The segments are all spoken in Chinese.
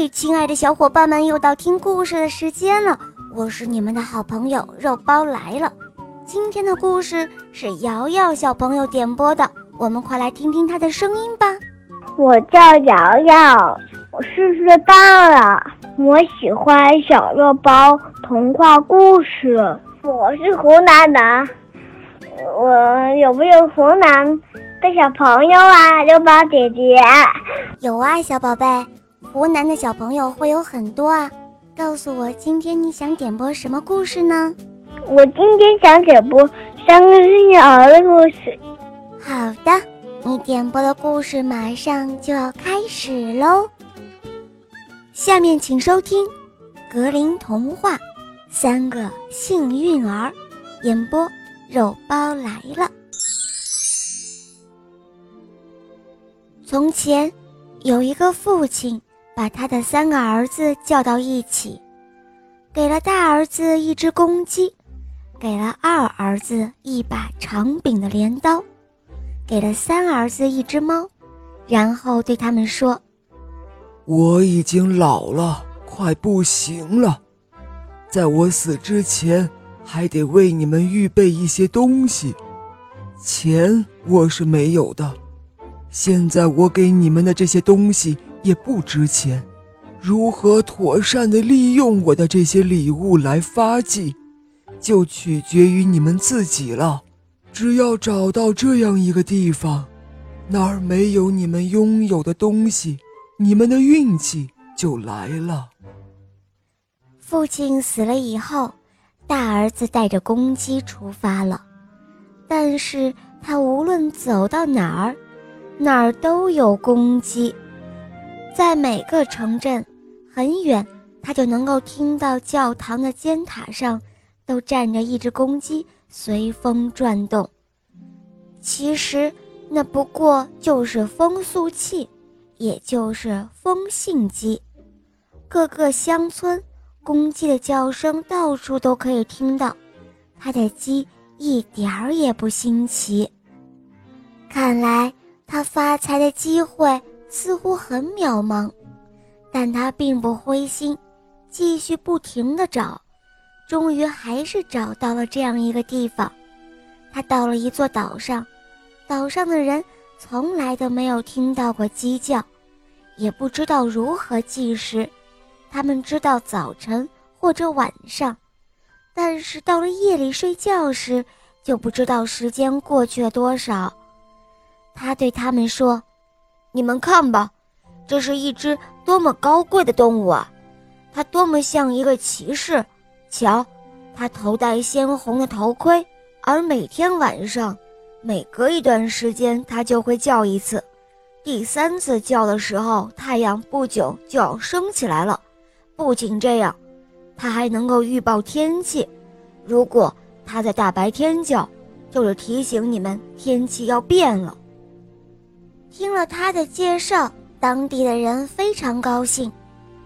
嗨，亲爱的小伙伴们，又到听故事的时间了。我是你们的好朋友肉包来了。今天的故事是瑶瑶小朋友点播的，我们快来听听她的声音吧。我叫瑶瑶，我四岁半了，我喜欢小肉包童话故事。我是湖南的，我有没有湖南的小朋友啊？肉包姐姐，有啊，小宝贝。湖南的小朋友会有很多啊，告诉我今天你想点播什么故事呢？我今天想点播三个幸运儿的故事。好的，你点播的故事马上就要开始喽。下面请收听《格林童话》三个幸运儿，演播肉包来了。从前有一个父亲。把他的三个儿子叫到一起，给了大儿子一只公鸡，给了二儿子一把长柄的镰刀，给了三儿子一只猫，然后对他们说：“我已经老了，快不行了，在我死之前，还得为你们预备一些东西。钱我是没有的，现在我给你们的这些东西。”也不值钱，如何妥善的利用我的这些礼物来发迹，就取决于你们自己了。只要找到这样一个地方，那儿没有你们拥有的东西，你们的运气就来了。父亲死了以后，大儿子带着公鸡出发了，但是他无论走到哪儿，哪儿都有公鸡。在每个城镇，很远，他就能够听到教堂的尖塔上都站着一只公鸡，随风转动。其实那不过就是风速器，也就是风信鸡。各个乡村，公鸡的叫声到处都可以听到，它的鸡一点儿也不新奇。看来他发财的机会。似乎很渺茫，但他并不灰心，继续不停地找，终于还是找到了这样一个地方。他到了一座岛上，岛上的人从来都没有听到过鸡叫，也不知道如何计时。他们知道早晨或者晚上，但是到了夜里睡觉时，就不知道时间过去了多少。他对他们说。你们看吧，这是一只多么高贵的动物啊！它多么像一个骑士！瞧，它头戴鲜红的头盔，而每天晚上，每隔一段时间，它就会叫一次。第三次叫的时候，太阳不久就要升起来了。不仅这样，它还能够预报天气。如果它在大白天叫，就是提醒你们天气要变了。听了他的介绍，当地的人非常高兴，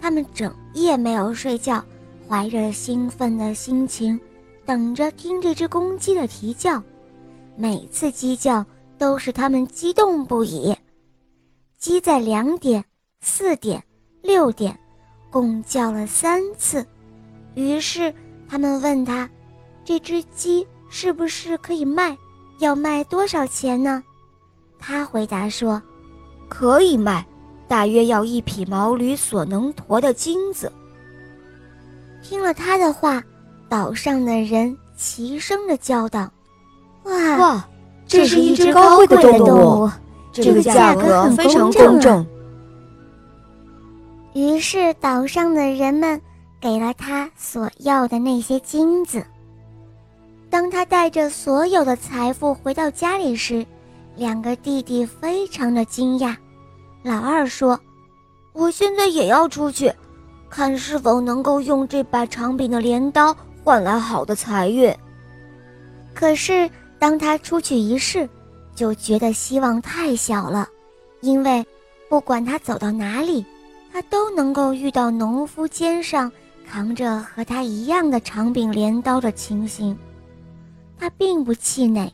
他们整夜没有睡觉，怀着兴奋的心情，等着听这只公鸡的啼叫。每次鸡叫都使他们激动不已。鸡在两点、四点、六点，共叫了三次。于是他们问他：“这只鸡是不是可以卖？要卖多少钱呢？”他回答说：“可以卖，大约要一匹毛驴所能驮的金子。”听了他的话，岛上的人齐声的叫道：“哇哇，这是一只高贵的动物，这个价格非常公正。”于是岛上的人们给了他所要的那些金子。当他带着所有的财富回到家里时，两个弟弟非常的惊讶，老二说：“我现在也要出去，看是否能够用这把长柄的镰刀换来好的财运。”可是当他出去一试，就觉得希望太小了，因为不管他走到哪里，他都能够遇到农夫肩上扛着和他一样的长柄镰刀的情形。他并不气馁。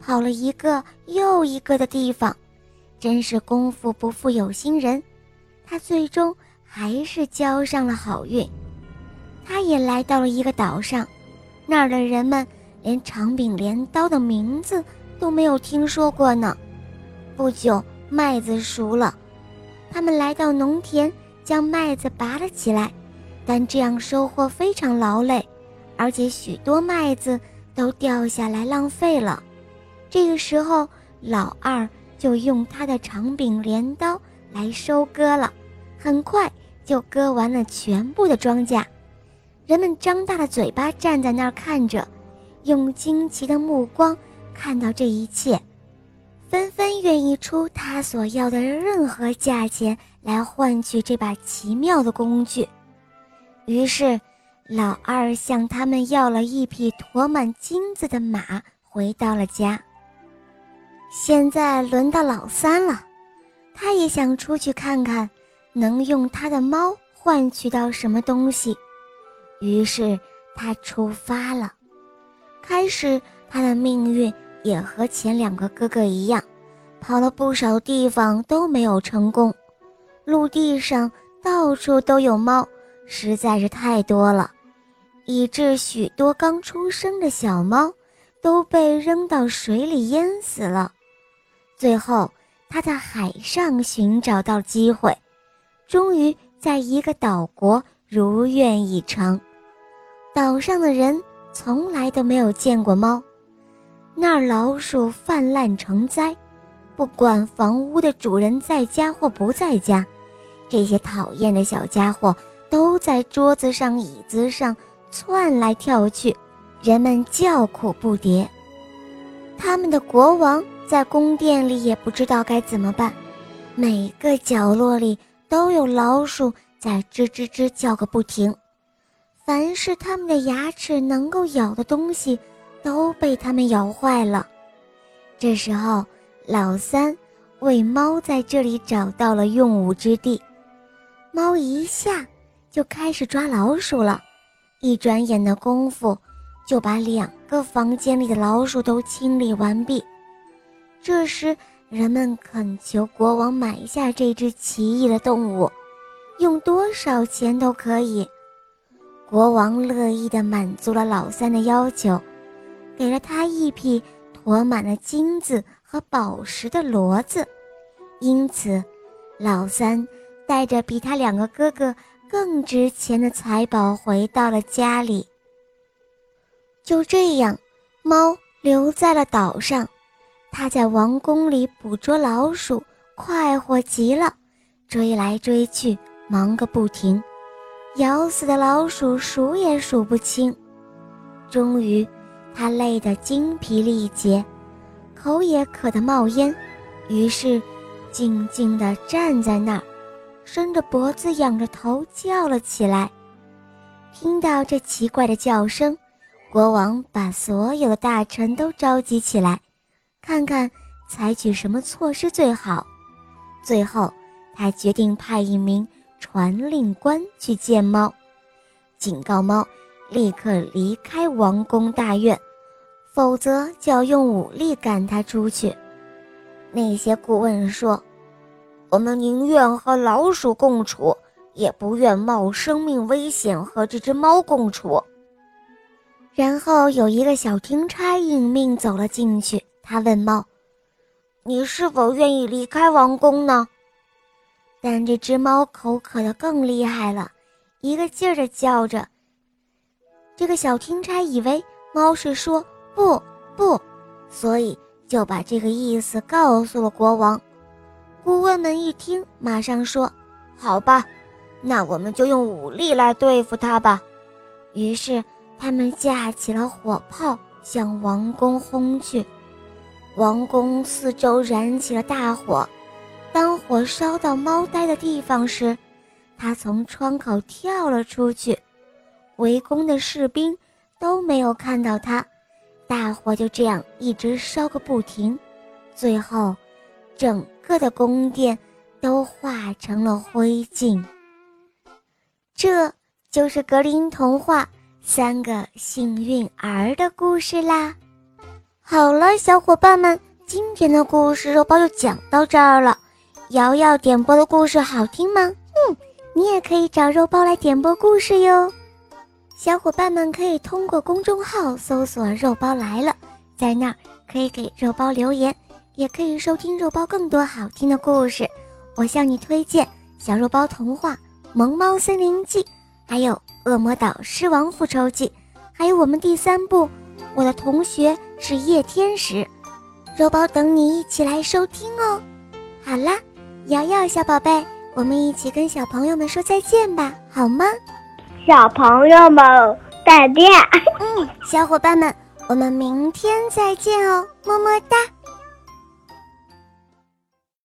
跑了一个又一个的地方，真是功夫不负有心人。他最终还是交上了好运。他也来到了一个岛上，那儿的人们连长柄镰刀的名字都没有听说过呢。不久，麦子熟了，他们来到农田，将麦子拔了起来，但这样收获非常劳累，而且许多麦子都掉下来浪费了。这个时候，老二就用他的长柄镰刀来收割了，很快就割完了全部的庄稼。人们张大了嘴巴站在那儿看着，用惊奇的目光看到这一切。纷纷愿意出他所要的任何价钱来换取这把奇妙的工具。于是，老二向他们要了一匹驮满金子的马，回到了家。现在轮到老三了，他也想出去看看，能用他的猫换取到什么东西。于是，他出发了。开始，他的命运。也和前两个哥哥一样，跑了不少地方都没有成功。陆地上到处都有猫，实在是太多了，以致许多刚出生的小猫都被扔到水里淹死了。最后，他在海上寻找到机会，终于在一个岛国如愿以偿。岛上的人从来都没有见过猫。那儿老鼠泛滥成灾，不管房屋的主人在家或不在家，这些讨厌的小家伙都在桌子上、椅子上窜来跳去，人们叫苦不迭。他们的国王在宫殿里也不知道该怎么办，每个角落里都有老鼠在吱吱吱叫个不停，凡是他们的牙齿能够咬的东西。都被他们咬坏了。这时候，老三为猫在这里找到了用武之地。猫一下就开始抓老鼠了，一转眼的功夫，就把两个房间里的老鼠都清理完毕。这时，人们恳求国王买下这只奇异的动物，用多少钱都可以。国王乐意地满足了老三的要求。给了他一匹驮满了金子和宝石的骡子，因此，老三带着比他两个哥哥更值钱的财宝回到了家里。就这样，猫留在了岛上，他在王宫里捕捉老鼠，快活极了，追来追去，忙个不停，咬死的老鼠数也数不清，终于。他累得精疲力竭，口也渴得冒烟，于是静静地站在那儿，伸着脖子，仰着头叫了起来。听到这奇怪的叫声，国王把所有的大臣都召集起来，看看采取什么措施最好。最后，他决定派一名传令官去见猫，警告猫立刻离开王宫大院。否则就要用武力赶他出去。那些顾问说：“我们宁愿和老鼠共处，也不愿冒生命危险和这只猫共处。”然后有一个小听差应命走了进去，他问猫：“你是否愿意离开王宫呢？”但这只猫口渴的更厉害了，一个劲儿的叫着。这个小听差以为猫是说。不不，所以就把这个意思告诉了国王。顾问们一听，马上说：“好吧，那我们就用武力来对付他吧。”于是他们架起了火炮，向王宫轰去。王宫四周燃起了大火。当火烧到猫呆的地方时，他从窗口跳了出去。围攻的士兵都没有看到他。大火就这样一直烧个不停，最后，整个的宫殿都化成了灰烬。这就是格林童话三个幸运儿的故事啦。好了，小伙伴们，今天的故事肉包就讲到这儿了。瑶瑶点播的故事好听吗？嗯，你也可以找肉包来点播故事哟。小伙伴们可以通过公众号搜索“肉包来了”，在那儿可以给肉包留言，也可以收听肉包更多好听的故事。我向你推荐《小肉包童话》《萌猫森林记》，还有《恶魔岛狮王复仇记》，还有我们第三部《我的同学是夜天使》。肉包等你一起来收听哦。好啦，瑶瑶小宝贝，我们一起跟小朋友们说再见吧，好吗？小朋友们再见。嗯，小伙伴们，我们明天再见哦，么么哒。